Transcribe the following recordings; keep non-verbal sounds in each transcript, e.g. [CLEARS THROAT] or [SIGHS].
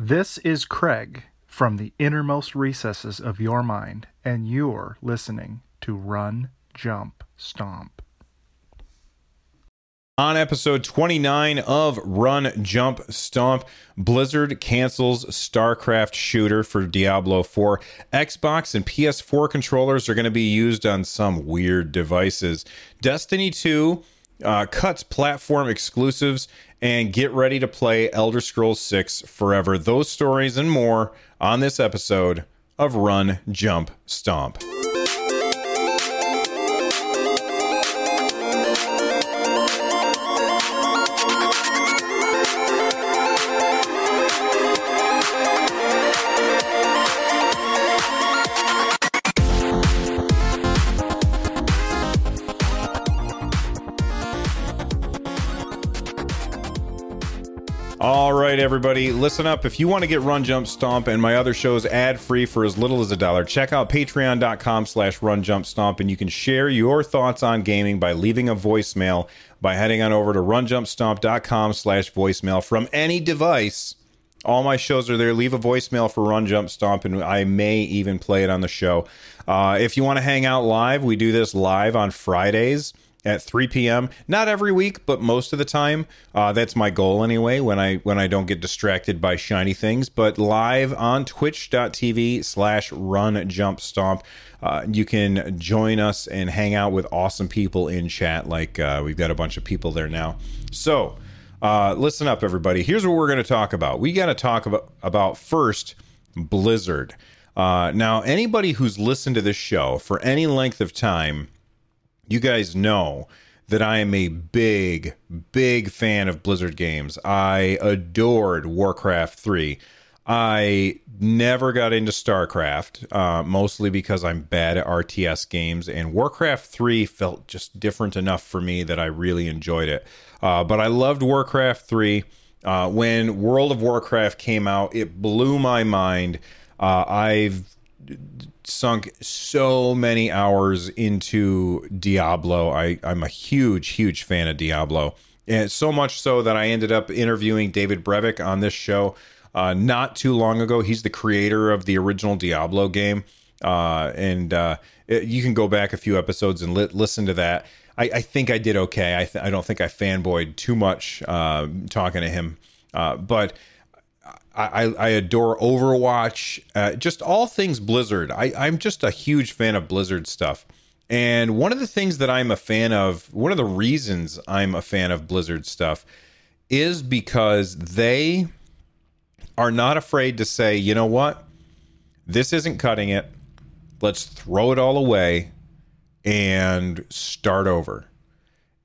This is Craig from the innermost recesses of your mind, and you're listening to Run, Jump, Stomp. On episode 29 of Run, Jump, Stomp, Blizzard cancels StarCraft shooter for Diablo 4. Xbox and PS4 controllers are going to be used on some weird devices. Destiny 2 uh, cuts platform exclusives and get ready to play Elder Scrolls 6 forever. Those stories and more on this episode of Run, Jump, Stomp. Right, everybody, listen up. If you want to get Run Jump Stomp and my other shows ad free for as little as a dollar, check out patreon.com slash run jump stomp and you can share your thoughts on gaming by leaving a voicemail by heading on over to runjumpstomp.com slash voicemail from any device. All my shows are there. Leave a voicemail for Run Jump Stomp, and I may even play it on the show. Uh, if you want to hang out live, we do this live on Fridays at 3 p.m. Not every week, but most of the time. Uh, that's my goal anyway. When I when I don't get distracted by shiny things, but live on Twitch.tv slash Run Jump Stomp. Uh, you can join us and hang out with awesome people in chat. Like uh, we've got a bunch of people there now. So uh, listen up, everybody. Here's what we're going to talk about. We got to talk about about first Blizzard. Uh, now, anybody who's listened to this show for any length of time you guys know that I am a big, big fan of Blizzard games. I adored Warcraft 3. I never got into StarCraft, uh, mostly because I'm bad at RTS games, and Warcraft 3 felt just different enough for me that I really enjoyed it. Uh, but I loved Warcraft 3. Uh, when World of Warcraft came out, it blew my mind. Uh, I've sunk so many hours into Diablo. I, I'm a huge, huge fan of Diablo. And so much so that I ended up interviewing David Brevik on this show uh, not too long ago. He's the creator of the original Diablo game. Uh, and uh, it, you can go back a few episodes and li- listen to that. I, I, think I did okay. I, th- I don't think I fanboyed too much uh, talking to him. Uh, but I, I adore Overwatch, uh, just all things Blizzard. I, I'm just a huge fan of Blizzard stuff. And one of the things that I'm a fan of, one of the reasons I'm a fan of Blizzard stuff is because they are not afraid to say, you know what? This isn't cutting it. Let's throw it all away and start over.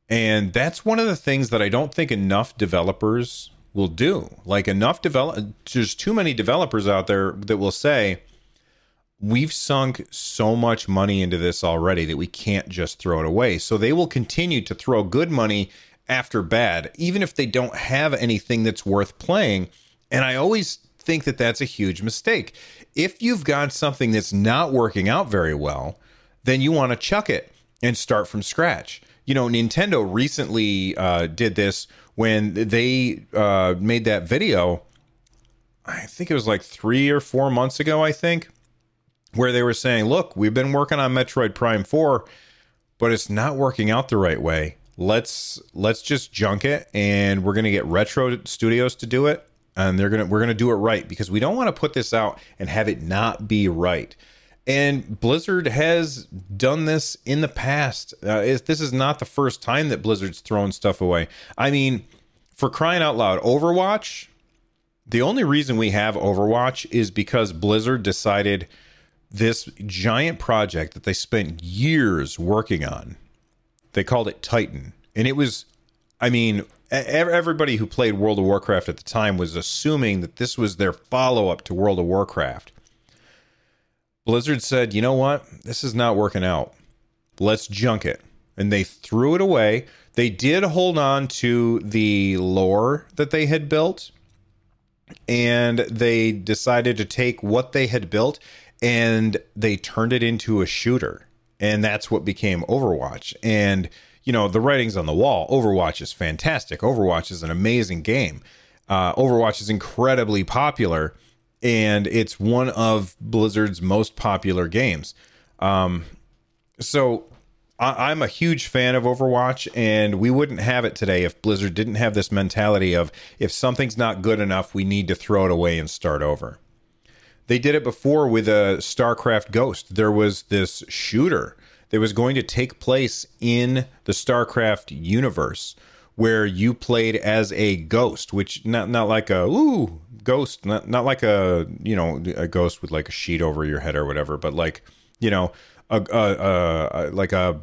And that's one of the things that I don't think enough developers will do. Like enough develop there's too many developers out there that will say we've sunk so much money into this already that we can't just throw it away. So they will continue to throw good money after bad even if they don't have anything that's worth playing. And I always think that that's a huge mistake. If you've got something that's not working out very well, then you want to chuck it and start from scratch. You know, Nintendo recently uh, did this when they uh, made that video. I think it was like three or four months ago. I think where they were saying, "Look, we've been working on Metroid Prime Four, but it's not working out the right way. Let's let's just junk it, and we're gonna get Retro Studios to do it, and they're gonna we're gonna do it right because we don't want to put this out and have it not be right." And Blizzard has done this in the past. Uh, this is not the first time that Blizzard's thrown stuff away. I mean, for crying out loud, Overwatch, the only reason we have Overwatch is because Blizzard decided this giant project that they spent years working on, they called it Titan. And it was, I mean, everybody who played World of Warcraft at the time was assuming that this was their follow up to World of Warcraft. Blizzard said, you know what? This is not working out. Let's junk it. And they threw it away. They did hold on to the lore that they had built. And they decided to take what they had built and they turned it into a shooter. And that's what became Overwatch. And, you know, the writing's on the wall. Overwatch is fantastic. Overwatch is an amazing game. uh, Overwatch is incredibly popular, and it's one of Blizzard's most popular games. Um, so I- I'm a huge fan of Overwatch, and we wouldn't have it today if Blizzard didn't have this mentality of if something's not good enough, we need to throw it away and start over. They did it before with a StarCraft Ghost. There was this shooter that was going to take place in the StarCraft universe where you played as a ghost, which not not like a ooh ghost, not not like a you know a ghost with like a sheet over your head or whatever, but like you know a, a, a like a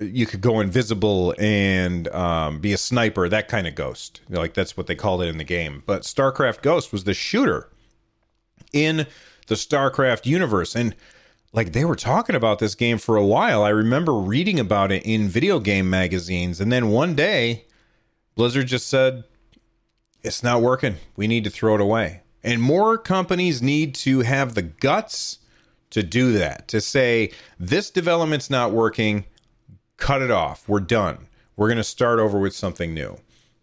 you could go invisible and um, be a sniper, that kind of ghost. Like that's what they called it in the game. But StarCraft Ghost was the shooter in the StarCraft universe, and like they were talking about this game for a while. I remember reading about it in video game magazines, and then one day, Blizzard just said, "It's not working. We need to throw it away." And more companies need to have the guts to do that. To say this development's not working, cut it off. We're done. We're going to start over with something new.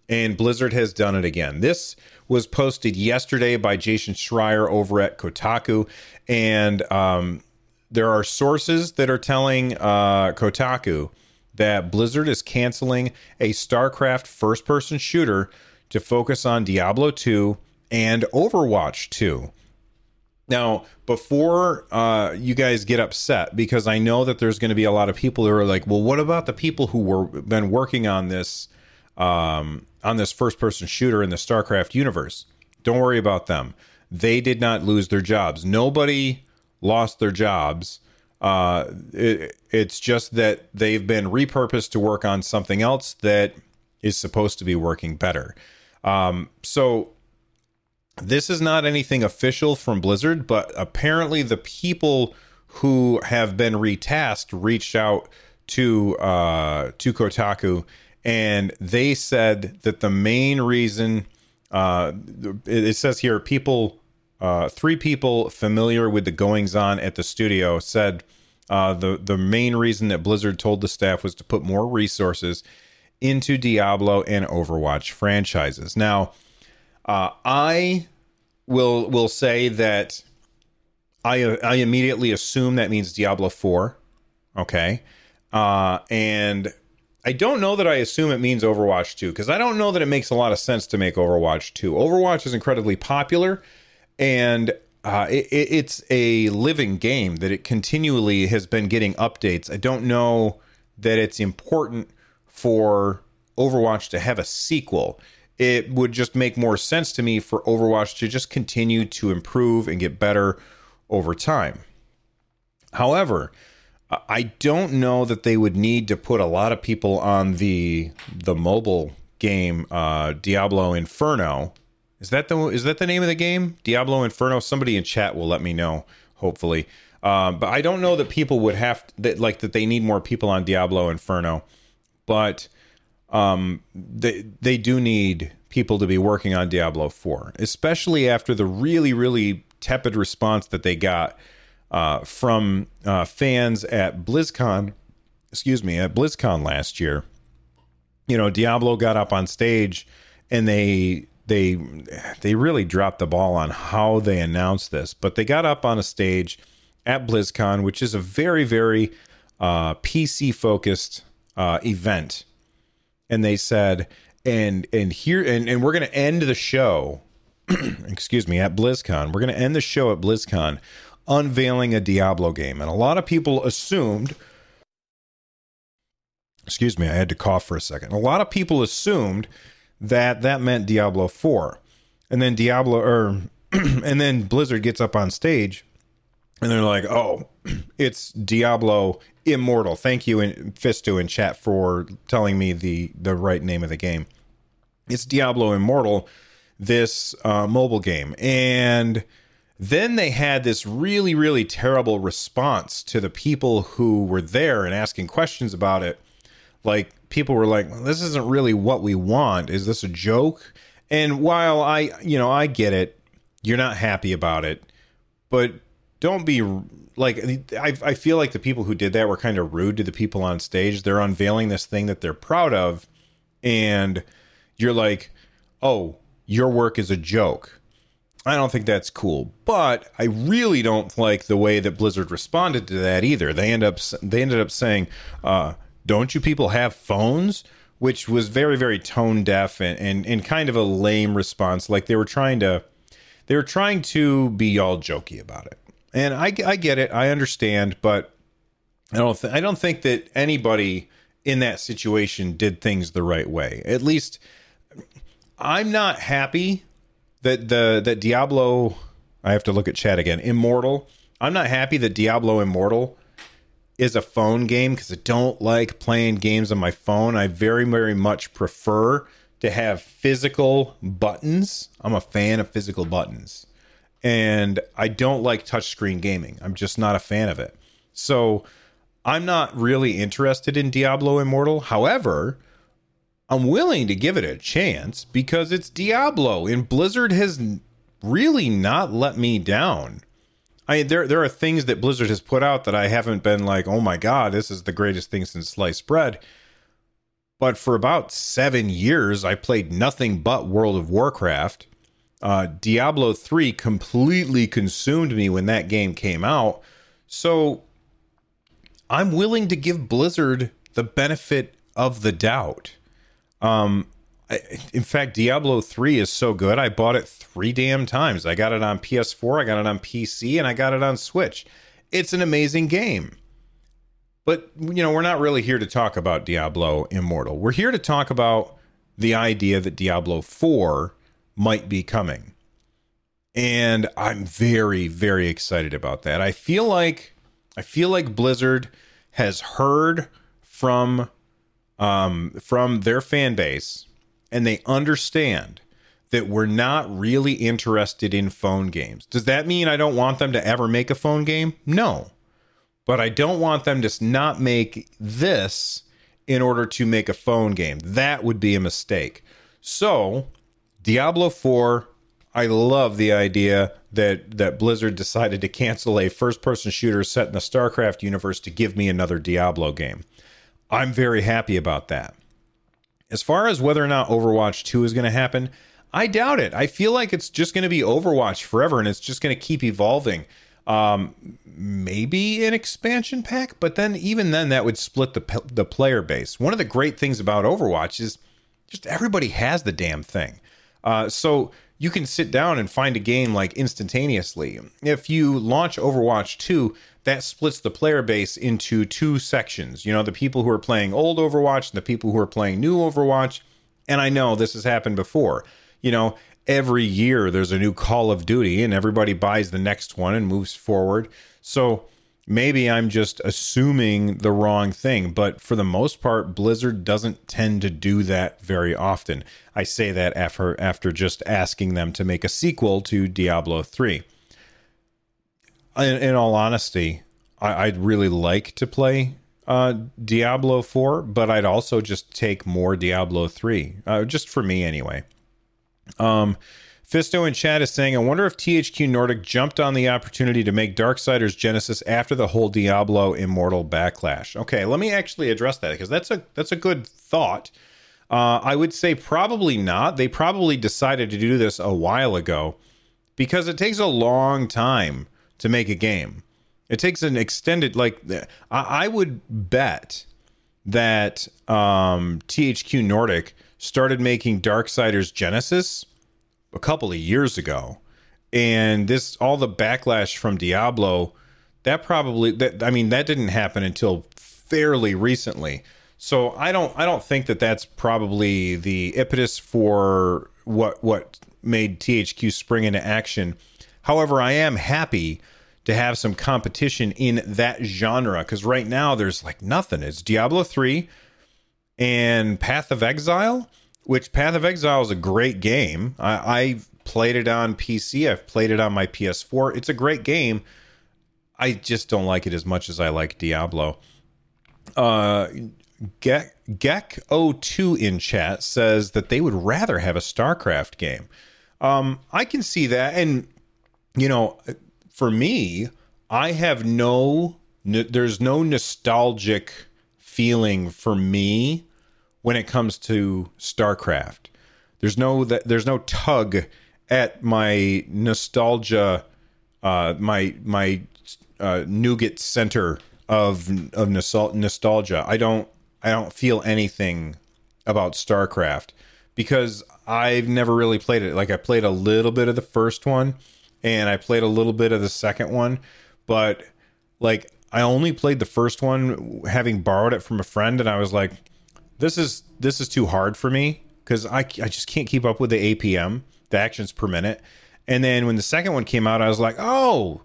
And Blizzard has done it again. This was posted yesterday by Jason Schreier over at Kotaku, and um, there are sources that are telling uh, Kotaku that Blizzard is canceling a StarCraft first person shooter to focus on Diablo 2 and Overwatch 2. Now, before uh, you guys get upset, because I know that there's going to be a lot of people who are like, "Well, what about the people who were been working on this um, on this first person shooter in the StarCraft universe?" Don't worry about them. They did not lose their jobs. Nobody lost their jobs. Uh, it, it's just that they've been repurposed to work on something else that is supposed to be working better. Um, so this is not anything official from Blizzard, but apparently the people who have been retasked reached out to uh, to Kotaku, and they said that the main reason uh, it says here people uh, three people familiar with the goings on at the studio said uh, the the main reason that Blizzard told the staff was to put more resources into Diablo and Overwatch franchises. Now, uh, I will will say that I I immediately assume that means Diablo Four, okay, uh, and I don't know that I assume it means Overwatch 2 because I don't know that it makes a lot of sense to make Overwatch 2. Overwatch is incredibly popular and uh, it, it's a living game that it continually has been getting updates. I don't know that it's important for Overwatch to have a sequel. It would just make more sense to me for Overwatch to just continue to improve and get better over time. However, I don't know that they would need to put a lot of people on the the mobile game uh, Diablo Inferno. Is that the is that the name of the game? Diablo Inferno. Somebody in chat will let me know. Hopefully, um, but I don't know that people would have that like that they need more people on Diablo Inferno. But um, they they do need people to be working on Diablo Four, especially after the really really tepid response that they got uh, from uh, fans at BlizzCon, excuse me, at BlizzCon last year. You know, Diablo got up on stage and they they they really dropped the ball on how they announced this, but they got up on a stage at BlizzCon, which is a very very uh, PC focused uh, event, and they said, and and here and and we're going to end the show. [CLEARS THROAT] excuse me, at BlizzCon. We're going to end the show at BlizzCon unveiling a Diablo game. And a lot of people assumed, excuse me, I had to cough for a second. A lot of people assumed that that meant Diablo 4. And then Diablo, or, [CLEARS THROAT] and then Blizzard gets up on stage and they're like, oh, [CLEARS THROAT] it's Diablo Immortal. Thank you, in, Fisto in chat for telling me the, the right name of the game. It's Diablo Immortal, this uh, mobile game. And then they had this really, really terrible response to the people who were there and asking questions about it. Like, people were like, this isn't really what we want. Is this a joke? And while I, you know, I get it, you're not happy about it, but don't be like, I, I feel like the people who did that were kind of rude to the people on stage. They're unveiling this thing that they're proud of. And you're like, oh, your work is a joke. I don't think that's cool, but I really don't like the way that Blizzard responded to that either. They end up they ended up saying, uh, "Don't you people have phones?" Which was very very tone deaf and, and and kind of a lame response. Like they were trying to they were trying to be all jokey about it, and I I get it, I understand, but I don't th- I don't think that anybody in that situation did things the right way. At least I'm not happy that the that Diablo I have to look at chat again. Immortal. I'm not happy that Diablo Immortal is a phone game because I don't like playing games on my phone. I very very much prefer to have physical buttons. I'm a fan of physical buttons. And I don't like touchscreen gaming. I'm just not a fan of it. So I'm not really interested in Diablo Immortal. However, I'm willing to give it a chance because it's Diablo and Blizzard has really not let me down. I mean, there there are things that Blizzard has put out that I haven't been like, "Oh my god, this is the greatest thing since sliced bread." But for about 7 years I played nothing but World of Warcraft. Uh, Diablo 3 completely consumed me when that game came out. So I'm willing to give Blizzard the benefit of the doubt. Um, in fact, Diablo 3 is so good. I bought it three damn times. I got it on PS4, I got it on PC, and I got it on Switch. It's an amazing game. But, you know, we're not really here to talk about Diablo Immortal. We're here to talk about the idea that Diablo 4 might be coming. And I'm very, very excited about that. I feel like I feel like Blizzard has heard from um, from their fan base, and they understand that we're not really interested in phone games. Does that mean I don't want them to ever make a phone game? No. But I don't want them to not make this in order to make a phone game. That would be a mistake. So, Diablo 4 I love the idea that that Blizzard decided to cancel a first-person shooter set in the StarCraft universe to give me another Diablo game. I'm very happy about that. As far as whether or not Overwatch 2 is going to happen, I doubt it. I feel like it's just going to be Overwatch forever and it's just going to keep evolving. Um, maybe an expansion pack, but then even then that would split the the player base. One of the great things about Overwatch is just everybody has the damn thing. Uh, so you can sit down and find a game like instantaneously. If you launch Overwatch 2, that splits the player base into two sections. You know, the people who are playing old Overwatch and the people who are playing new Overwatch. And I know this has happened before. You know, every year there's a new Call of Duty and everybody buys the next one and moves forward. So maybe I'm just assuming the wrong thing, but for the most part, Blizzard doesn't tend to do that very often. I say that after after just asking them to make a sequel to Diablo 3. In, in all honesty, I, would really like to play uh, Diablo 4, but I'd also just take more Diablo 3, uh, just for me anyway. Um, Fisto in chat is saying, I wonder if THQ Nordic jumped on the opportunity to make Darksiders Genesis after the whole Diablo Immortal backlash. Okay, let me actually address that because that's a that's a good thought. Uh, I would say probably not. They probably decided to do this a while ago because it takes a long time to make a game. It takes an extended like I, I would bet that um, THQ Nordic started making Darksiders Genesis a couple of years ago, and this all the backlash from Diablo that probably that I mean that didn't happen until fairly recently. So I don't I don't think that that's probably the impetus for what what made THQ spring into action. However, I am happy to have some competition in that genre because right now there's like nothing. It's Diablo 3 and Path of Exile which Path of Exile is a great game. I, I played it on PC. I've played it on my PS4. It's a great game. I just don't like it as much as I like Diablo. Uh, Gek, Gek02 in chat says that they would rather have a StarCraft game. Um, I can see that. And, you know, for me, I have no, there's no nostalgic feeling for me when it comes to StarCraft. There's no there's no tug at my nostalgia, uh, my my uh, nougat center of of nostalgia. I don't I don't feel anything about StarCraft because I've never really played it. Like I played a little bit of the first one and I played a little bit of the second one, but like I only played the first one having borrowed it from a friend and I was like this is this is too hard for me cuz I I just can't keep up with the APM, the actions per minute. And then when the second one came out I was like, "Oh,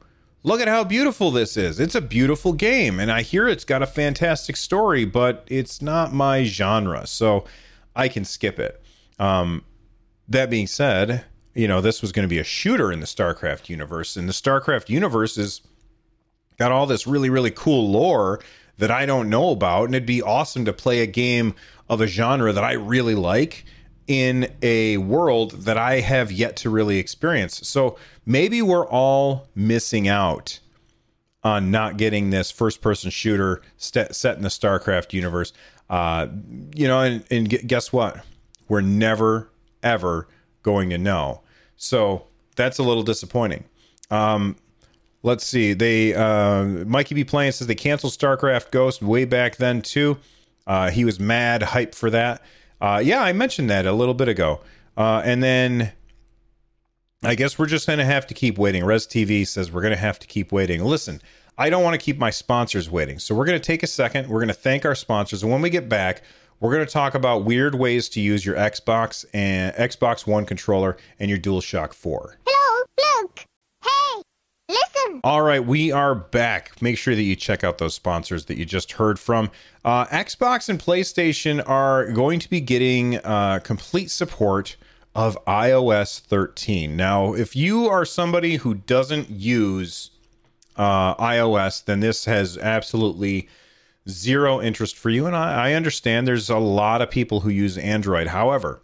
look at how beautiful this is. It's a beautiful game. And I hear it's got a fantastic story, but it's not my genre. So I can skip it. Um, that being said, you know, this was going to be a shooter in the StarCraft universe. And the StarCraft universe is got all this really, really cool lore that I don't know about. And it'd be awesome to play a game of a genre that I really like in a world that I have yet to really experience. So maybe we're all missing out on not getting this first person shooter set, in the StarCraft universe. Uh, you know, and, and guess what? We're never, ever going to know. So that's a little disappointing. Um, let's see. They uh, Mikey B playing says they canceled StarCraft Ghost way back then too. Uh, he was mad hype for that. Uh, yeah, I mentioned that a little bit ago. Uh, and then I guess we're just going to have to keep waiting. Res TV says we're going to have to keep waiting. Listen, I don't want to keep my sponsors waiting. So we're going to take a second. We're going to thank our sponsors. And when we get back, we're going to talk about weird ways to use your Xbox and Xbox One controller and your DualShock 4. Hello, look. Hey, listen. All right, we are back. Make sure that you check out those sponsors that you just heard from. Uh, Xbox and PlayStation are going to be getting uh, complete support of iOS 13. Now, if you are somebody who doesn't use uh, iOS, then this has absolutely zero interest for you. And I, I understand there's a lot of people who use Android. However,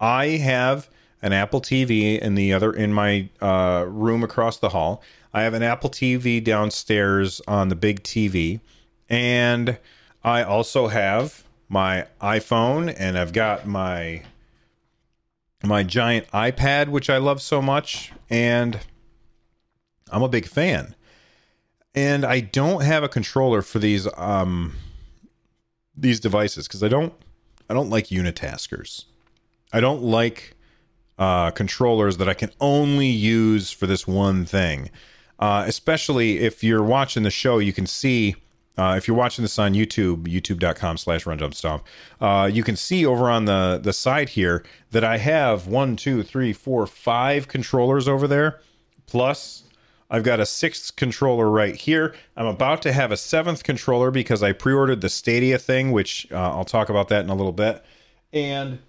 I have an Apple TV in the other in my uh, room across the hall. I have an Apple TV downstairs on the big TV, and I also have my iPhone, and I've got my my giant iPad, which I love so much, and I'm a big fan and I don't have a controller for these um these devices because I don't I don't like unitaskers. I don't like uh, controllers that I can only use for this one thing. Uh, especially if you're watching the show, you can see uh, if you're watching this on YouTube, youtube.com slash runjumpstomp, uh, you can see over on the, the side here that I have one, two, three, four, five controllers over there, plus I've got a sixth controller right here. I'm about to have a seventh controller because I pre ordered the Stadia thing, which uh, I'll talk about that in a little bit. And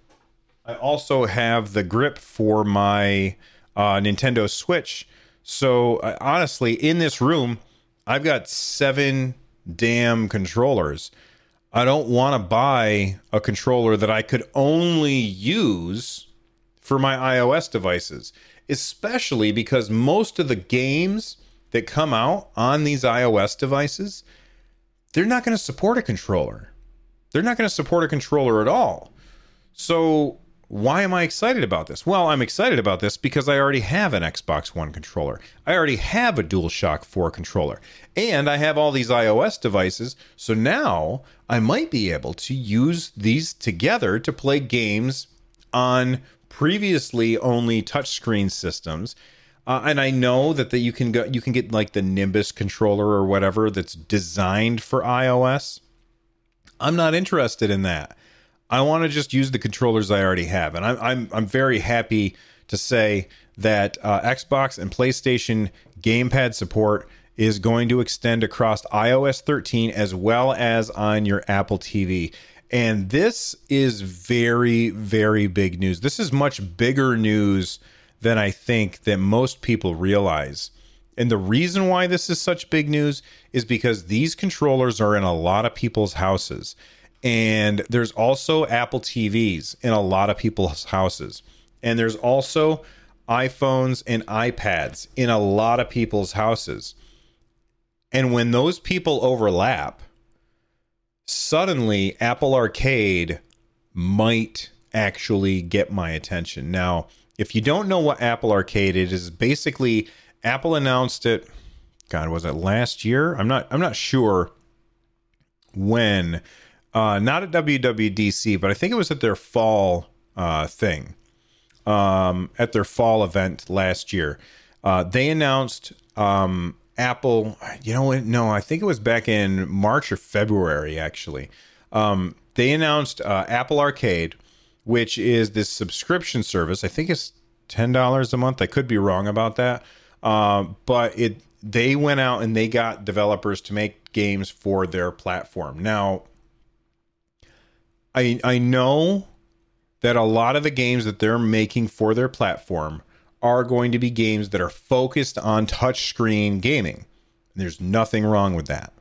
I also have the grip for my uh, Nintendo Switch. So uh, honestly, in this room, I've got seven damn controllers. I don't want to buy a controller that I could only use for my iOS devices especially because most of the games that come out on these iOS devices, they're not going to support a controller. They're not going to support a controller at all. So, why am I excited about this? Well, I'm excited about this because I already have an Xbox One controller. I already have a DualShock 4 controller. And I have all these iOS devices. So now I might be able to use these together to play games on previously only touchscreen systems. Uh, and I know that that you can go you can get like the Nimbus controller or whatever that's designed for iOS. I'm not interested in that. I want to just use the controllers I already have, and I'm I'm I'm very happy to say that uh, Xbox and PlayStation gamepad support is going to extend across iOS 13 as well as on your Apple TV. And this is very, very big news. This is much bigger news than I think that most people realize. And the reason why this is such big news is because these controllers are in a lot of people's houses. And there's also Apple TVs in a lot of people's houses. And there's also iPhones and iPads in a lot of people's houses. And when those people overlap, suddenly Apple Arcade might actually get my attention. Now, if you don't know what Apple Arcade is, is basically Apple announced it. God, was it last year? I'm not. I'm not sure when. Uh, not at WWDC, but I think it was at their fall uh, thing, um, at their fall event last year. Uh, they announced um, Apple. You know what? No, I think it was back in March or February. Actually, um, they announced uh, Apple Arcade, which is this subscription service. I think it's ten dollars a month. I could be wrong about that, uh, but it they went out and they got developers to make games for their platform. Now, I I know that a lot of the games that they're making for their platform are going to be games that are focused on touchscreen gaming. There's nothing wrong with that.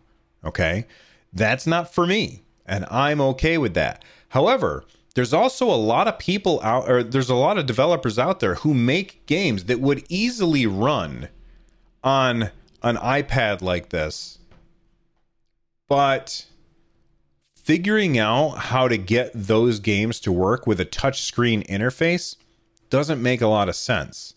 Okay? That's not for me, and I'm okay with that. However, there's also a lot of people out or there's a lot of developers out there who make games that would easily run on an iPad like this. But figuring out how to get those games to work with a touchscreen interface doesn't make a lot of sense.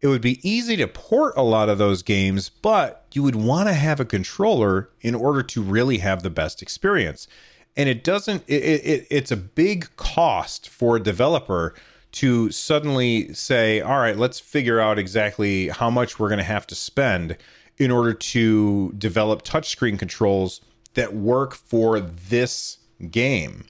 It would be easy to port a lot of those games, but you would want to have a controller in order to really have the best experience. And it doesn't, it, it, it's a big cost for a developer to suddenly say, all right, let's figure out exactly how much we're going to have to spend in order to develop touchscreen controls that work for this game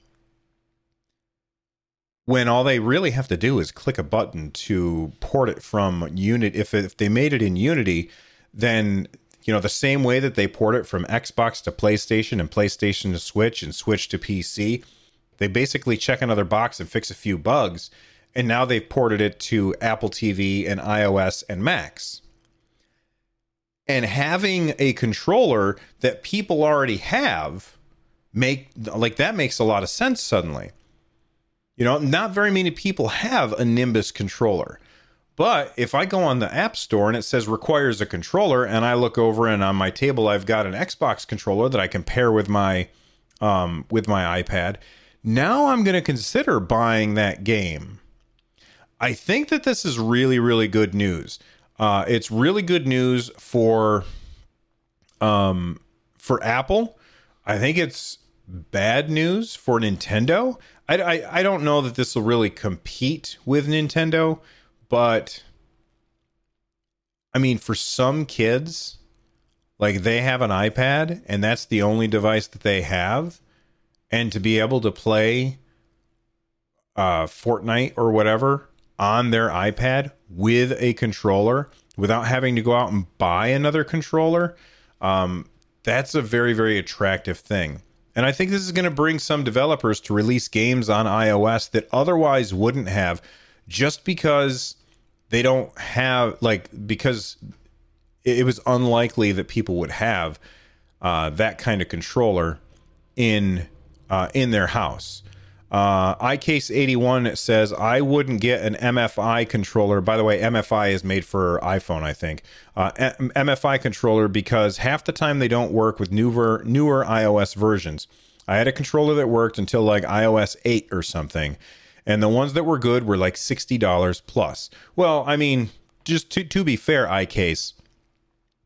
when all they really have to do is click a button to port it from unit if, if they made it in unity then you know the same way that they port it from xbox to playstation and playstation to switch and switch to pc they basically check another box and fix a few bugs and now they've ported it to apple tv and ios and macs. And having a controller that people already have make like that makes a lot of sense suddenly you know not very many people have a nimbus controller but if i go on the app store and it says requires a controller and i look over and on my table i've got an xbox controller that i can pair with my um, with my ipad now i'm going to consider buying that game i think that this is really really good news uh, it's really good news for um, for Apple. I think it's bad news for Nintendo. I, I, I don't know that this will really compete with Nintendo, but I mean, for some kids, like they have an iPad and that's the only device that they have, and to be able to play uh, Fortnite or whatever on their iPad with a controller without having to go out and buy another controller, um, that's a very, very attractive thing. And I think this is going to bring some developers to release games on iOS that otherwise wouldn't have just because they don't have, like, because it was unlikely that people would have uh, that kind of controller in uh, in their house. Uh, iCase81 says, I wouldn't get an MFI controller. By the way, MFI is made for iPhone, I think. Uh, M- MFI controller because half the time they don't work with newer, newer iOS versions. I had a controller that worked until like iOS 8 or something. And the ones that were good were like $60 plus. Well, I mean, just to, to be fair, iCase,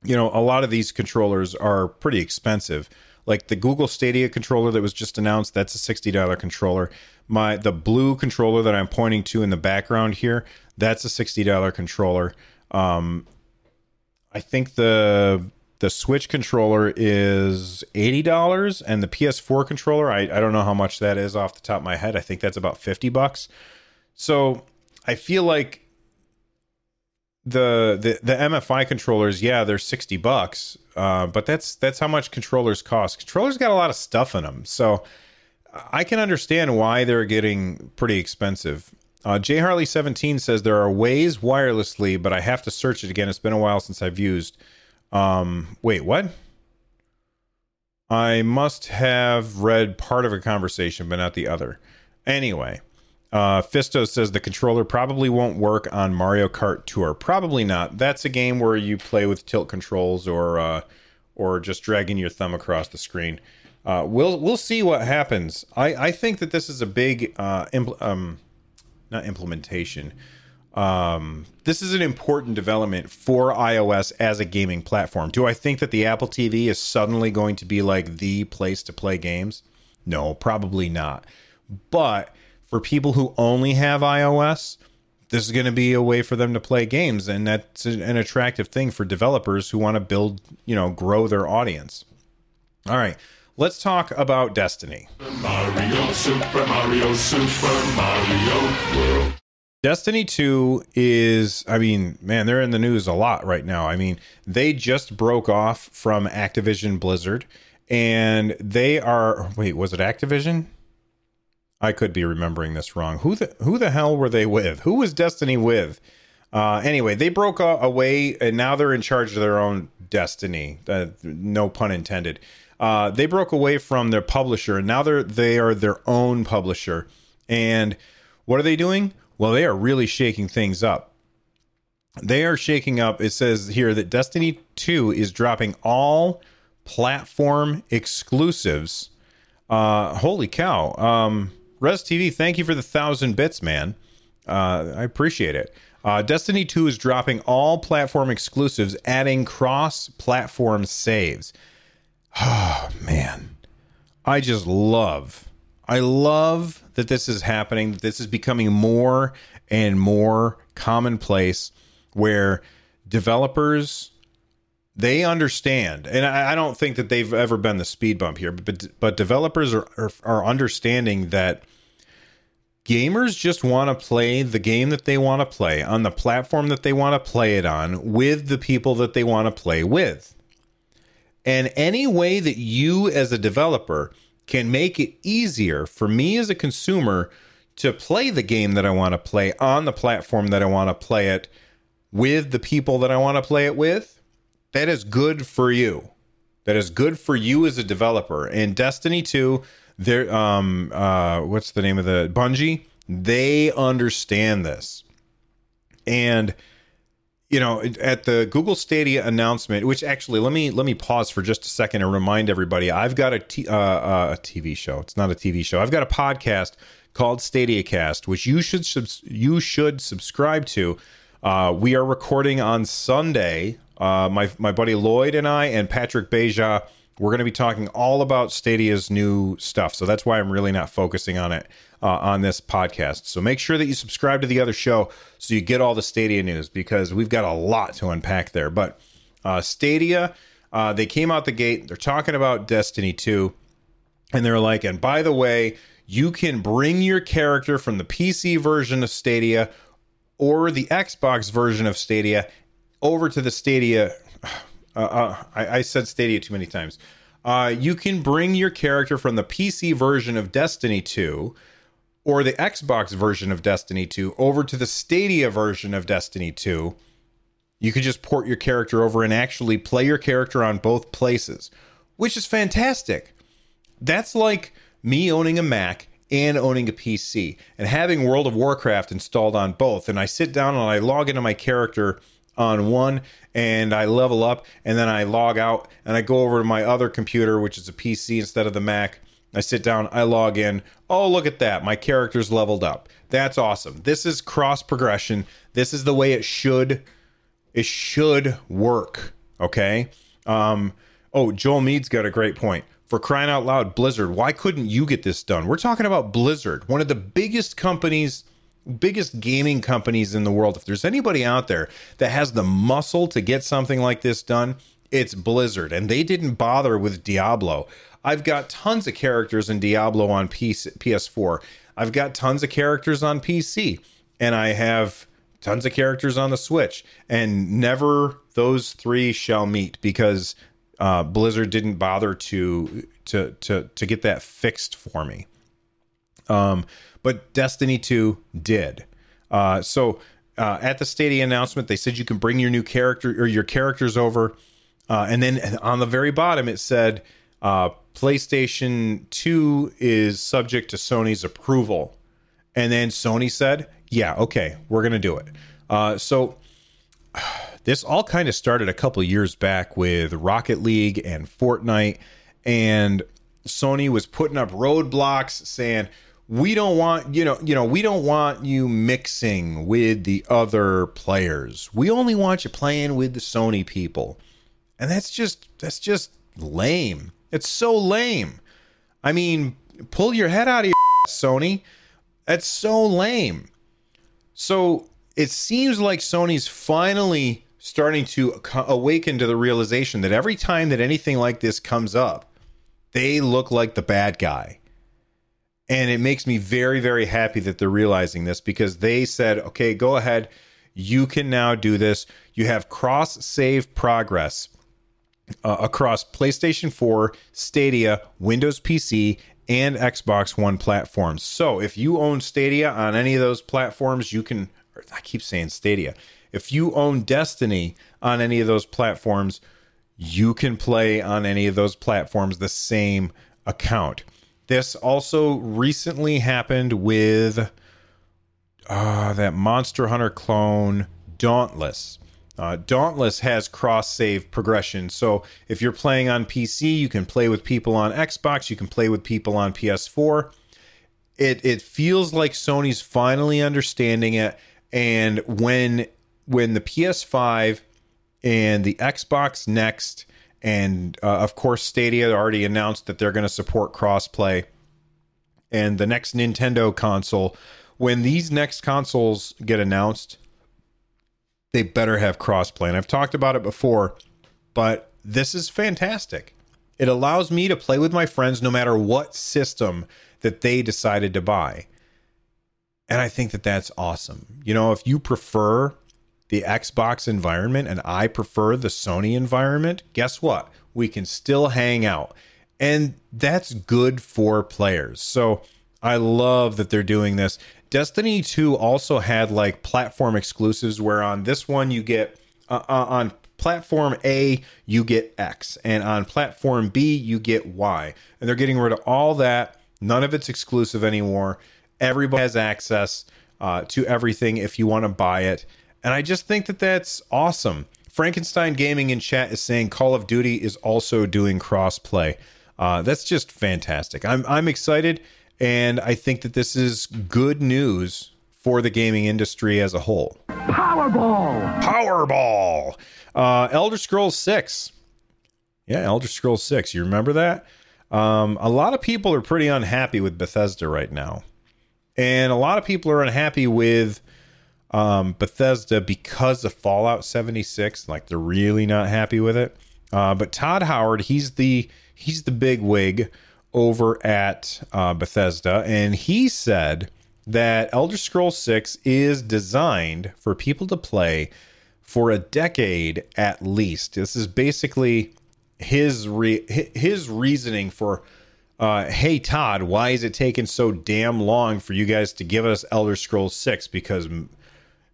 you know, a lot of these controllers are pretty expensive. Like the Google Stadia controller that was just announced, that's a $60 controller. My the blue controller that I'm pointing to in the background here, that's a $60 controller. Um, I think the the Switch controller is eighty dollars, and the PS4 controller, I, I don't know how much that is off the top of my head. I think that's about fifty bucks. So I feel like the the the MFI controllers, yeah, they're sixty bucks, uh, but that's that's how much controllers cost. Controllers got a lot of stuff in them, so I can understand why they're getting pretty expensive. Uh, J Harley seventeen says there are ways wirelessly, but I have to search it again. It's been a while since I've used. Um, wait, what? I must have read part of a conversation, but not the other. Anyway, uh, Fisto says the controller probably won't work on Mario Kart Tour. Probably not. That's a game where you play with tilt controls or uh, or just dragging your thumb across the screen. uh, we'll we'll see what happens. I, I think that this is a big uh, impl- um, not implementation. Um, this is an important development for iOS as a gaming platform. Do I think that the Apple TV is suddenly going to be like the place to play games? No, probably not. But for people who only have iOS, this is going to be a way for them to play games, and that's an attractive thing for developers who want to build, you know, grow their audience. All right, let's talk about Destiny. Mario, Super Mario, Super Mario World. Destiny 2 is, I mean, man, they're in the news a lot right now. I mean, they just broke off from Activision Blizzard and they are, wait, was it Activision? I could be remembering this wrong. Who the who the hell were they with? Who was Destiny with? Uh, anyway, they broke away and now they're in charge of their own destiny. Uh, no pun intended. Uh, they broke away from their publisher and now they're they are their own publisher. And what are they doing? Well, they are really shaking things up. They are shaking up. It says here that Destiny 2 is dropping all platform exclusives. Uh, holy cow. Um, Res TV, thank you for the thousand bits, man. Uh, I appreciate it. Uh, Destiny 2 is dropping all platform exclusives, adding cross platform saves. Oh, man. I just love, I love that this is happening. This is becoming more and more commonplace where developers they understand and I, I don't think that they've ever been the speed bump here but but developers are are, are understanding that gamers just want to play the game that they want to play on the platform that they want to play it on with the people that they want to play with. And any way that you as a developer can make it easier for me as a consumer to play the game that I want to play on the platform that I want to play it with the people that I want to play it with, that is good for you. That is good for you as a developer. And Destiny 2, there um uh what's the name of the Bungie? They understand this. And you know, at the Google Stadia announcement, which actually let me let me pause for just a second and remind everybody, I've got a, t- uh, uh, a TV show. It's not a TV show. I've got a podcast called Stadia Cast, which you should subs- you should subscribe to. Uh, we are recording on Sunday. Uh, my my buddy Lloyd and I and Patrick Beja, we're going to be talking all about Stadia's new stuff. So that's why I'm really not focusing on it uh, on this podcast. So make sure that you subscribe to the other show so you get all the Stadia news because we've got a lot to unpack there. But uh, Stadia, uh, they came out the gate. They're talking about Destiny 2, and they're like, and by the way, you can bring your character from the PC version of Stadia or the Xbox version of Stadia over to the Stadia. Uh, uh, I, I said Stadia too many times. Uh, you can bring your character from the PC version of Destiny 2 or the Xbox version of Destiny 2 over to the Stadia version of Destiny 2. You could just port your character over and actually play your character on both places, which is fantastic. That's like me owning a Mac and owning a PC and having World of Warcraft installed on both. And I sit down and I log into my character on one and I level up and then I log out and I go over to my other computer, which is a PC instead of the Mac. I sit down, I log in. Oh, look at that. My character's leveled up. That's awesome. This is cross progression. This is the way it should it should work. Okay. Um, oh, Joel Mead's got a great point. For crying out loud, Blizzard, why couldn't you get this done? We're talking about Blizzard, one of the biggest companies, biggest gaming companies in the world. If there's anybody out there that has the muscle to get something like this done, it's Blizzard. And they didn't bother with Diablo. I've got tons of characters in Diablo on PC, PS4. I've got tons of characters on PC. And I have tons of characters on the Switch, and never those three shall meet because uh, Blizzard didn't bother to to to to get that fixed for me. Um, but Destiny Two did. Uh, so uh, at the Stadia announcement, they said you can bring your new character or your characters over, uh, and then on the very bottom it said uh, PlayStation Two is subject to Sony's approval, and then Sony said yeah, okay, we're gonna do it. Uh, so [SIGHS] this all kind of started a couple years back with Rocket League and Fortnite, and Sony was putting up roadblocks saying, we don't want you know you know we don't want you mixing with the other players. We only want you playing with the sony people. And that's just that's just lame. It's so lame. I mean pull your head out of your ass, [LAUGHS] sony. That's so lame. So it seems like sony's finally starting to awaken to the realization that every time that anything like this comes up they look like the bad guy and it makes me very, very happy that they're realizing this because they said, okay, go ahead. You can now do this. You have cross save progress uh, across PlayStation 4, Stadia, Windows PC, and Xbox One platforms. So if you own Stadia on any of those platforms, you can, I keep saying Stadia. If you own Destiny on any of those platforms, you can play on any of those platforms the same account. This also recently happened with uh, that Monster Hunter clone, Dauntless. Uh, Dauntless has cross save progression. So if you're playing on PC, you can play with people on Xbox, you can play with people on PS4. It it feels like Sony's finally understanding it and when when the PS5 and the Xbox Next and uh, of course Stadia already announced that they're going to support crossplay. And the next Nintendo console when these next consoles get announced they better have crossplay. And I've talked about it before but this is fantastic. It allows me to play with my friends no matter what system that they decided to buy. And I think that that's awesome. You know if you prefer the Xbox environment and I prefer the Sony environment, guess what? We can still hang out. And that's good for players. So I love that they're doing this. Destiny 2 also had like platform exclusives where on this one you get uh, uh, on platform A you get X and on platform B you get Y. And they're getting rid of all that. None of it's exclusive anymore. Everybody has access uh, to everything if you want to buy it. And I just think that that's awesome. Frankenstein Gaming in chat is saying Call of Duty is also doing crossplay. Uh, that's just fantastic. I'm I'm excited, and I think that this is good news for the gaming industry as a whole. Powerball! Powerball. Uh, Elder Scrolls Six. Yeah, Elder Scrolls Six. You remember that? Um, a lot of people are pretty unhappy with Bethesda right now, and a lot of people are unhappy with um, Bethesda because of Fallout 76. Like they're really not happy with it. Uh, but Todd Howard, he's the he's the big wig over at uh, Bethesda, and he said that Elder Scrolls 6 is designed for people to play for a decade at least. This is basically his re- his reasoning for uh, hey Todd, why is it taking so damn long for you guys to give us Elder Scrolls 6 because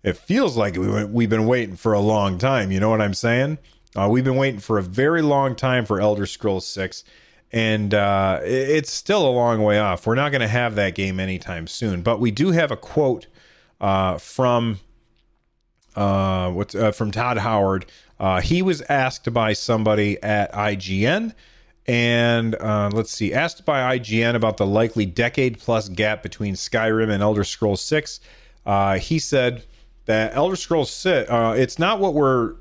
it feels like we we've been waiting for a long time. You know what I'm saying? Uh, we've been waiting for a very long time for Elder Scrolls Six, and uh, it's still a long way off. We're not going to have that game anytime soon, but we do have a quote uh, from uh, what's uh, from Todd Howard. Uh, he was asked by somebody at IGN. And let's see, asked by IGN about the likely decade plus gap between Skyrim and Elder Scrolls 6. he said, that Elder Scrolls sit. Uh, it's not what we're.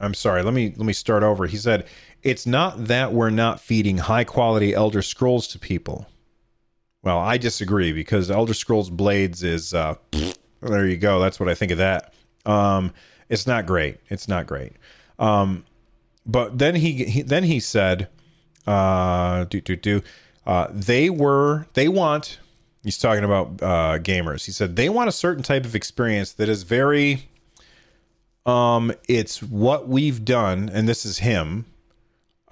I'm sorry. Let me let me start over. He said it's not that we're not feeding high quality Elder Scrolls to people. Well, I disagree because Elder Scrolls Blades is. Uh, [SNIFFS] there you go. That's what I think of that. Um, it's not great. It's not great. Um, but then he, he then he said, uh, do do do. Uh, they were they want he's talking about uh, gamers. He said they want a certain type of experience that is very um it's what we've done and this is him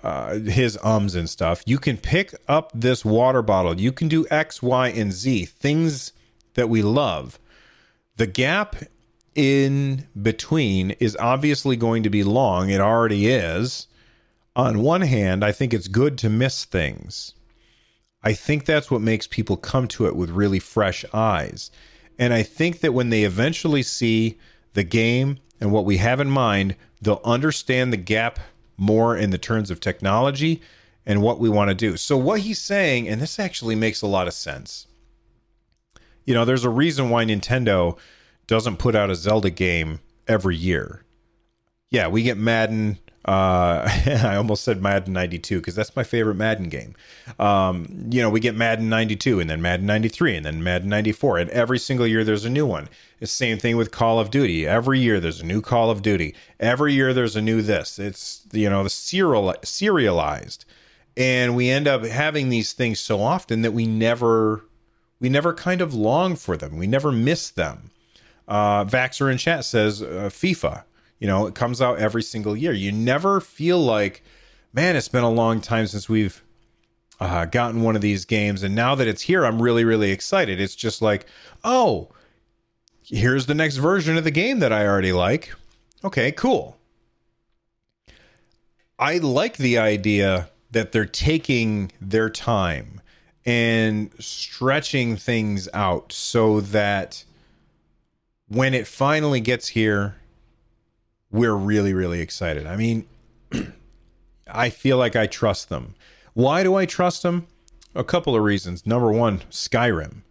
uh his ums and stuff. You can pick up this water bottle. You can do X, Y, and Z, things that we love. The gap in between is obviously going to be long. It already is. On one hand, I think it's good to miss things I think that's what makes people come to it with really fresh eyes. And I think that when they eventually see the game and what we have in mind, they'll understand the gap more in the terms of technology and what we want to do. So what he's saying, and this actually makes a lot of sense. You know, there's a reason why Nintendo doesn't put out a Zelda game every year. Yeah, we get Madden. Uh, [LAUGHS] I almost said Madden 92 because that's my favorite Madden game. Um, you know, we get Madden 92 and then Madden 93 and then Madden 94. And every single year there's a new one. It's same thing with Call of Duty. Every year there's a new Call of Duty. Every year there's a new this. It's, you know, the serial, serialized. And we end up having these things so often that we never, we never kind of long for them. We never miss them. Uh, Vaxer in chat says uh, FIFA. You know, it comes out every single year. You never feel like, man, it's been a long time since we've uh, gotten one of these games. And now that it's here, I'm really, really excited. It's just like, oh, here's the next version of the game that I already like. Okay, cool. I like the idea that they're taking their time and stretching things out so that when it finally gets here, we're really, really excited. I mean, [CLEARS THROAT] I feel like I trust them. Why do I trust them? A couple of reasons. Number one, Skyrim.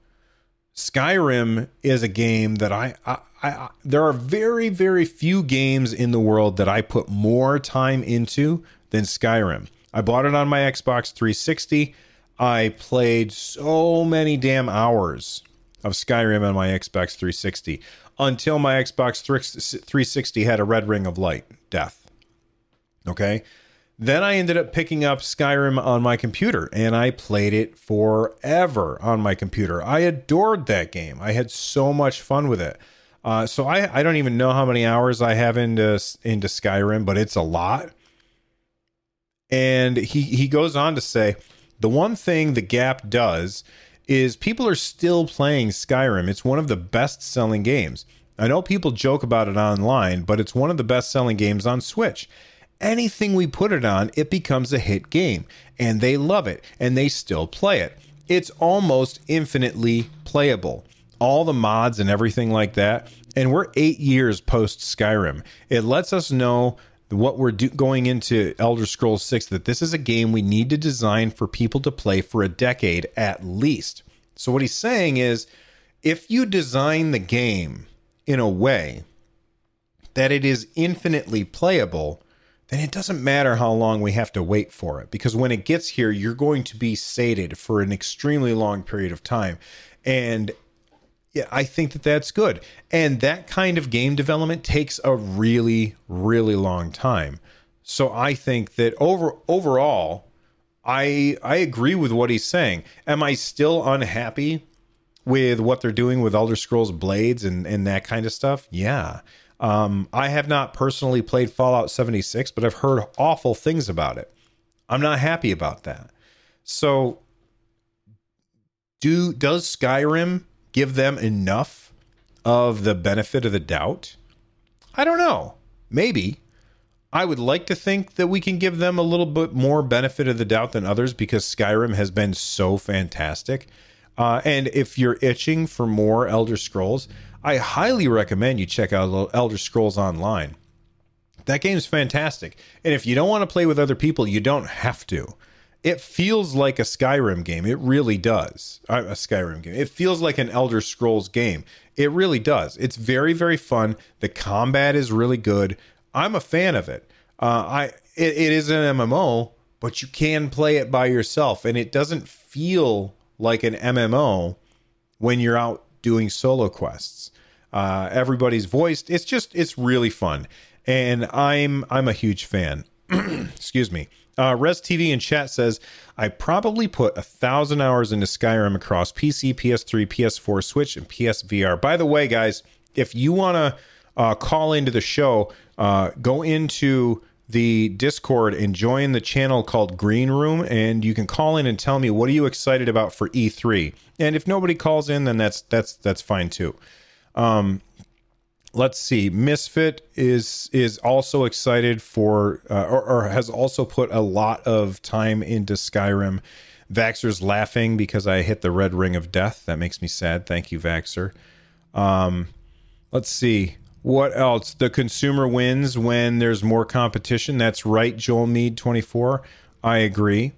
Skyrim is a game that I, I, I, there are very, very few games in the world that I put more time into than Skyrim. I bought it on my Xbox 360. I played so many damn hours of Skyrim on my Xbox 360 until my Xbox 360 had a red ring of light death. Okay. Then I ended up picking up Skyrim on my computer and I played it forever on my computer. I adored that game. I had so much fun with it. Uh, so I, I don't even know how many hours I have into into Skyrim, but it's a lot. And he he goes on to say the one thing the Gap does is people are still playing Skyrim. It's one of the best selling games. I know people joke about it online, but it's one of the best selling games on Switch. Anything we put it on, it becomes a hit game, and they love it, and they still play it. It's almost infinitely playable. All the mods and everything like that. And we're eight years post Skyrim. It lets us know what we're do- going into Elder Scrolls 6 that this is a game we need to design for people to play for a decade at least. So what he's saying is if you design the game in a way that it is infinitely playable, then it doesn't matter how long we have to wait for it because when it gets here you're going to be sated for an extremely long period of time. And yeah, I think that that's good. And that kind of game development takes a really, really long time. So I think that over overall, I I agree with what he's saying. Am I still unhappy with what they're doing with Elder Scrolls Blades and and that kind of stuff? Yeah. Um, I have not personally played Fallout 76, but I've heard awful things about it. I'm not happy about that. So do does Skyrim give them enough of the benefit of the doubt? I don't know. Maybe. I would like to think that we can give them a little bit more benefit of the doubt than others because Skyrim has been so fantastic. Uh, and if you're itching for more Elder Scrolls, I highly recommend you check out Elder Scrolls Online. That game's fantastic. And if you don't want to play with other people, you don't have to it feels like a Skyrim game. It really does. Uh, a Skyrim game. It feels like an Elder Scrolls game. It really does. It's very very fun. The combat is really good. I'm a fan of it. Uh, I it, it is an MMO, but you can play it by yourself, and it doesn't feel like an MMO when you're out doing solo quests. Uh, everybody's voiced. It's just it's really fun, and I'm I'm a huge fan. [CLEARS THROAT] Excuse me. Uh, Res TV in chat says, I probably put a thousand hours into Skyrim across PC, PS3, PS4, Switch, and PSVR. By the way, guys, if you want to uh, call into the show, uh, go into the Discord and join the channel called Green Room, and you can call in and tell me what are you excited about for E3. And if nobody calls in, then that's that's that's fine too. Um, let's see misfit is is also excited for uh, or, or, has also put a lot of time into skyrim. Vaxer's laughing because i hit the red ring of death. That makes me sad. Thank you vaxer um let's see. What else? The consumer wins when there's more competition. That's right joel mead 24 i agree.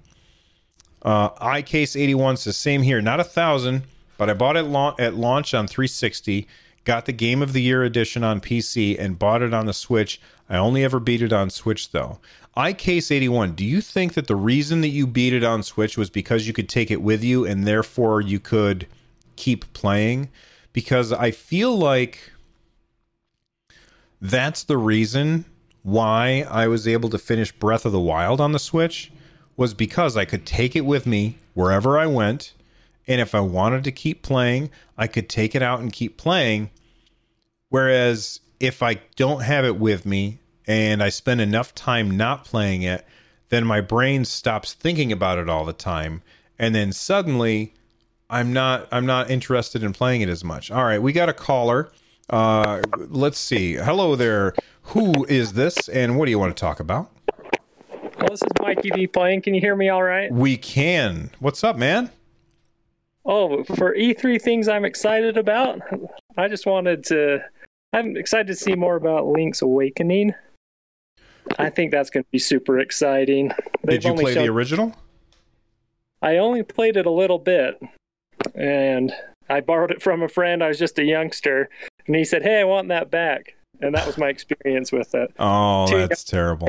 Uh, iCase81 says, same here. Not a thousand, but I bought it la- at launch on 360, got the Game of the Year edition on PC, and bought it on the Switch. I only ever beat it on Switch, though. iCase81, do you think that the reason that you beat it on Switch was because you could take it with you and therefore you could keep playing? Because I feel like that's the reason why I was able to finish Breath of the Wild on the Switch was because I could take it with me wherever I went. And if I wanted to keep playing, I could take it out and keep playing. Whereas if I don't have it with me and I spend enough time not playing it, then my brain stops thinking about it all the time. And then suddenly I'm not I'm not interested in playing it as much. All right, we got a caller. Uh let's see. Hello there. Who is this and what do you want to talk about? Well, this is Mikey V playing. Can you hear me all right? We can. What's up, man? Oh, for E3 things I'm excited about, I just wanted to. I'm excited to see more about Link's Awakening. I think that's going to be super exciting. They've Did you play the original? I only played it a little bit, and I borrowed it from a friend. I was just a youngster, and he said, "Hey, I want that back," and that was my experience with it. [LAUGHS] Oh, Two- that's terrible.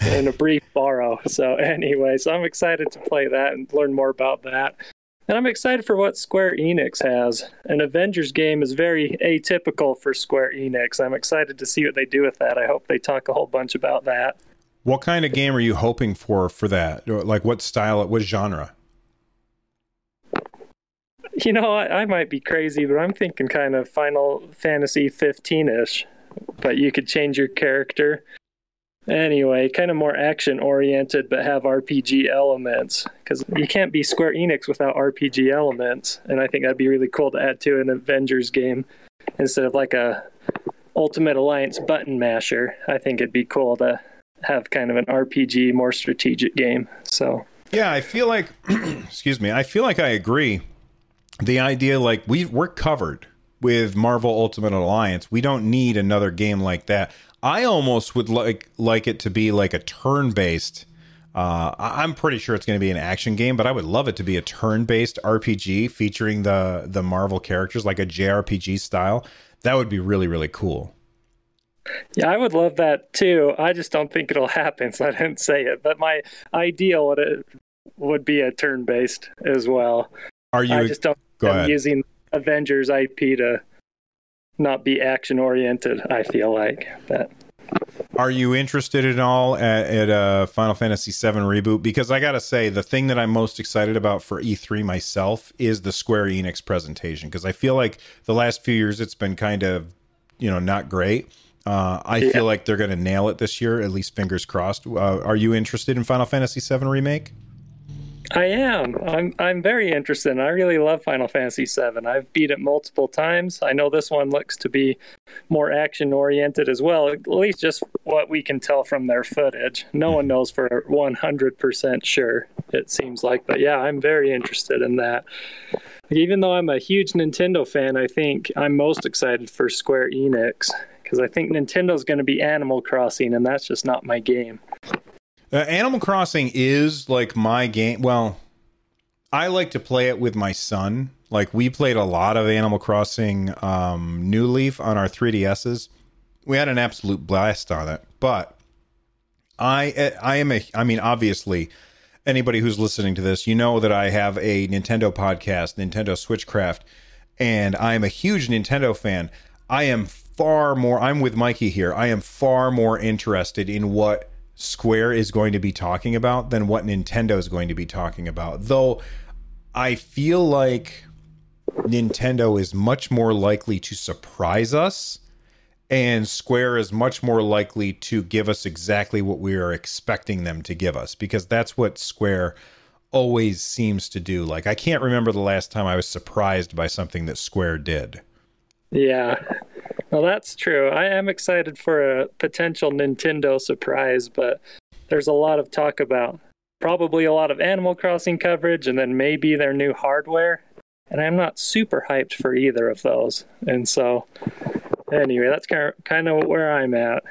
in a brief borrow. So anyway, so I'm excited to play that and learn more about that. And I'm excited for what Square Enix has. An Avengers game is very atypical for Square Enix. I'm excited to see what they do with that. I hope they talk a whole bunch about that. What kind of game are you hoping for for that? Like what style, what genre? You know, I, I might be crazy, but I'm thinking kind of Final Fantasy 15 ish. But you could change your character. Anyway, kind of more action oriented, but have RPG elements. Because you can't be Square Enix without RPG elements. And I think that'd be really cool to add to an Avengers game instead of like a Ultimate Alliance button masher. I think it'd be cool to have kind of an RPG, more strategic game. So. Yeah, I feel like, [CLEARS THROAT] excuse me, I feel like I agree. The idea, like we we're covered with Marvel Ultimate Alliance. We don't need another game like that. I almost would like like it to be like a turn based. Uh, I'm pretty sure it's going to be an action game, but I would love it to be a turn based RPG featuring the the Marvel characters, like a JRPG style. That would be really really cool. Yeah, I would love that too. I just don't think it'll [LAUGHS] happen, so I didn't say it. But my ideal would it would be a turn based as well. Are you I just don't go I'm ahead. using Avengers IP to not be action oriented. I feel like that. Are you interested at all at, at uh, Final Fantasy VII reboot? Because I gotta say, the thing that I'm most excited about for E3 myself is the Square Enix presentation. Because I feel like the last few years it's been kind of, you know, not great. Uh, I feel like they're going to nail it this year. At least fingers crossed. Uh, are you interested in Final Fantasy VII remake? I am. I'm. I'm very interested. I really love Final Fantasy VII. I've beat it multiple times. I know this one looks to be more action oriented as well. At least just what we can tell from their footage. No one knows for 100% sure. It seems like, but yeah, I'm very interested in that. Even though I'm a huge Nintendo fan, I think I'm most excited for Square Enix because I think Nintendo's going to be Animal Crossing, and that's just not my game. Uh, Animal Crossing is like my game. Well, I like to play it with my son. Like we played a lot of Animal Crossing um, New Leaf on our 3DSs. We had an absolute blast on it. But I I am a I mean obviously anybody who's listening to this, you know that I have a Nintendo podcast, Nintendo Switchcraft, and I am a huge Nintendo fan. I am far more I'm with Mikey here. I am far more interested in what Square is going to be talking about than what Nintendo is going to be talking about. Though I feel like Nintendo is much more likely to surprise us and Square is much more likely to give us exactly what we are expecting them to give us because that's what Square always seems to do. Like I can't remember the last time I was surprised by something that Square did. Yeah. Well, that's true. I am excited for a potential Nintendo surprise, but there's a lot of talk about probably a lot of Animal Crossing coverage and then maybe their new hardware. And I'm not super hyped for either of those. And so, anyway, that's kind of, where I'm at.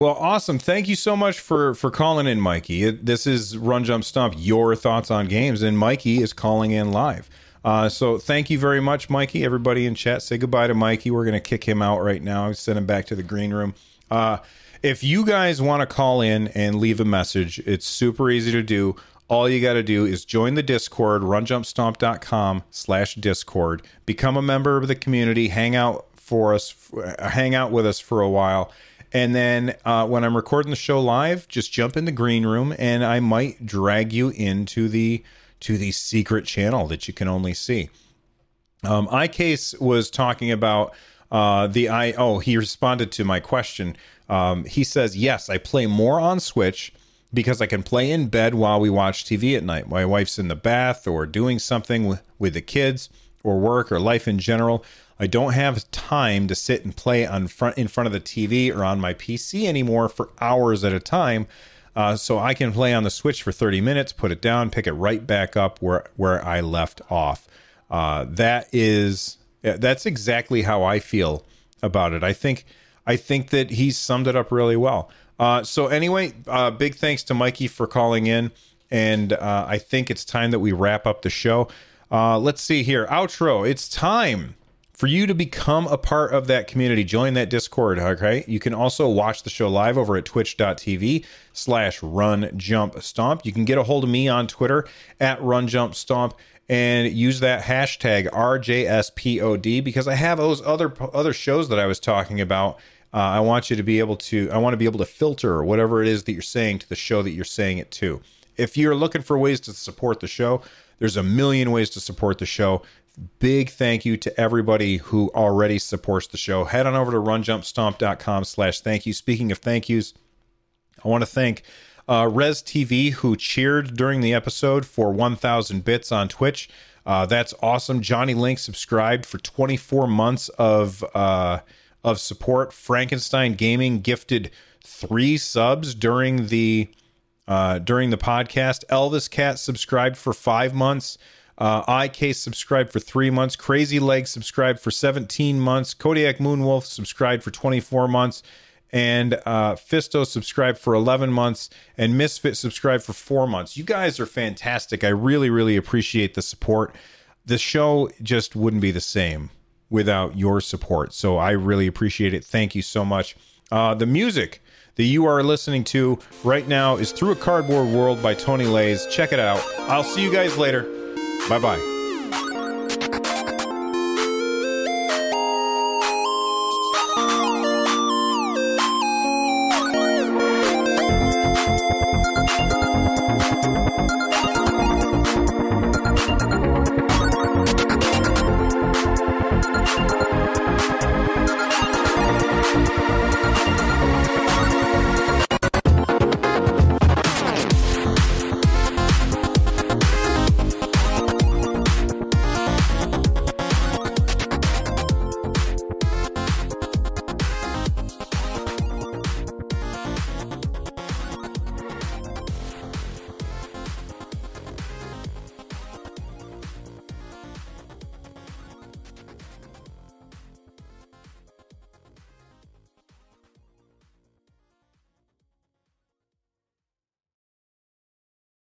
Well, awesome. Thank you so much for for calling in, Mikey. This is Run Jump Stomp, your thoughts on games, and Mikey is calling in live. Uh, so thank you very much, Mikey. Everybody in chat, say goodbye to Mikey. We're gonna kick him out right now. Send him back to the green room. Uh, if you guys want to call in and leave a message, it's super easy to do. All you got to do is join the Discord, runjumpstomp.com slash Discord. Become a member of the community. Hang out for us, hang out with us for a while. And then uh, when I'm recording the show live, just jump in the green room, and I might drag you into the to the secret channel that you can only see. Um, iCase was talking about uh, the i. Oh, he responded to my question. Um, he says, "Yes, I play more on Switch." Because I can play in bed while we watch TV at night. My wife's in the bath or doing something with, with the kids or work or life in general. I don't have time to sit and play on front in front of the TV or on my PC anymore for hours at a time. Uh, so I can play on the Switch for 30 minutes, put it down, pick it right back up where where I left off. Uh, that is that's exactly how I feel about it. I think I think that he's summed it up really well. Uh, so anyway, uh, big thanks to Mikey for calling in, and uh, I think it's time that we wrap up the show. Uh, let's see here, outro. It's time for you to become a part of that community join that discord okay? You can also watch the show live over at twitch.tv slash run jump stomp. You can get a hold of me on twitter at run jump stomp and use that hashtag rjspod because i have those other other shows that i was talking about. Uh, i want you to be able to i want to be able to filter whatever it is that you're saying to the show that you're saying it to. If you're looking for ways to support the show there's a million ways to support the show big thank you to everybody who already supports the show. Head on over to runjumpstomp.com slash thank you. Speaking of thank yous, I want to thank uh, Res TV who cheered during the episode for 1,000 bits on Twitch. Uh, that's awesome. Johnny Link subscribed for 24 months of uh, of support. Frankenstein Gaming gifted three subs during the uh, during the podcast. Elvis Cat subscribed for five months. Uh, iCase subscribed for three months. Crazy Leg subscribed for 17 months. Kodiak Moonwolf subscribed for 24 months. And uh, Fisto subscribed for 11 months. And Misfit subscribed for four months. You guys are fantastic. I really, really appreciate the support. The show just wouldn't be the same without your support. So I really appreciate it. Thank you so much. Uh, the music that you are listening to right now is Through a Cardboard World by Tony Lays. Check it out. I'll see you guys later. Bye bye.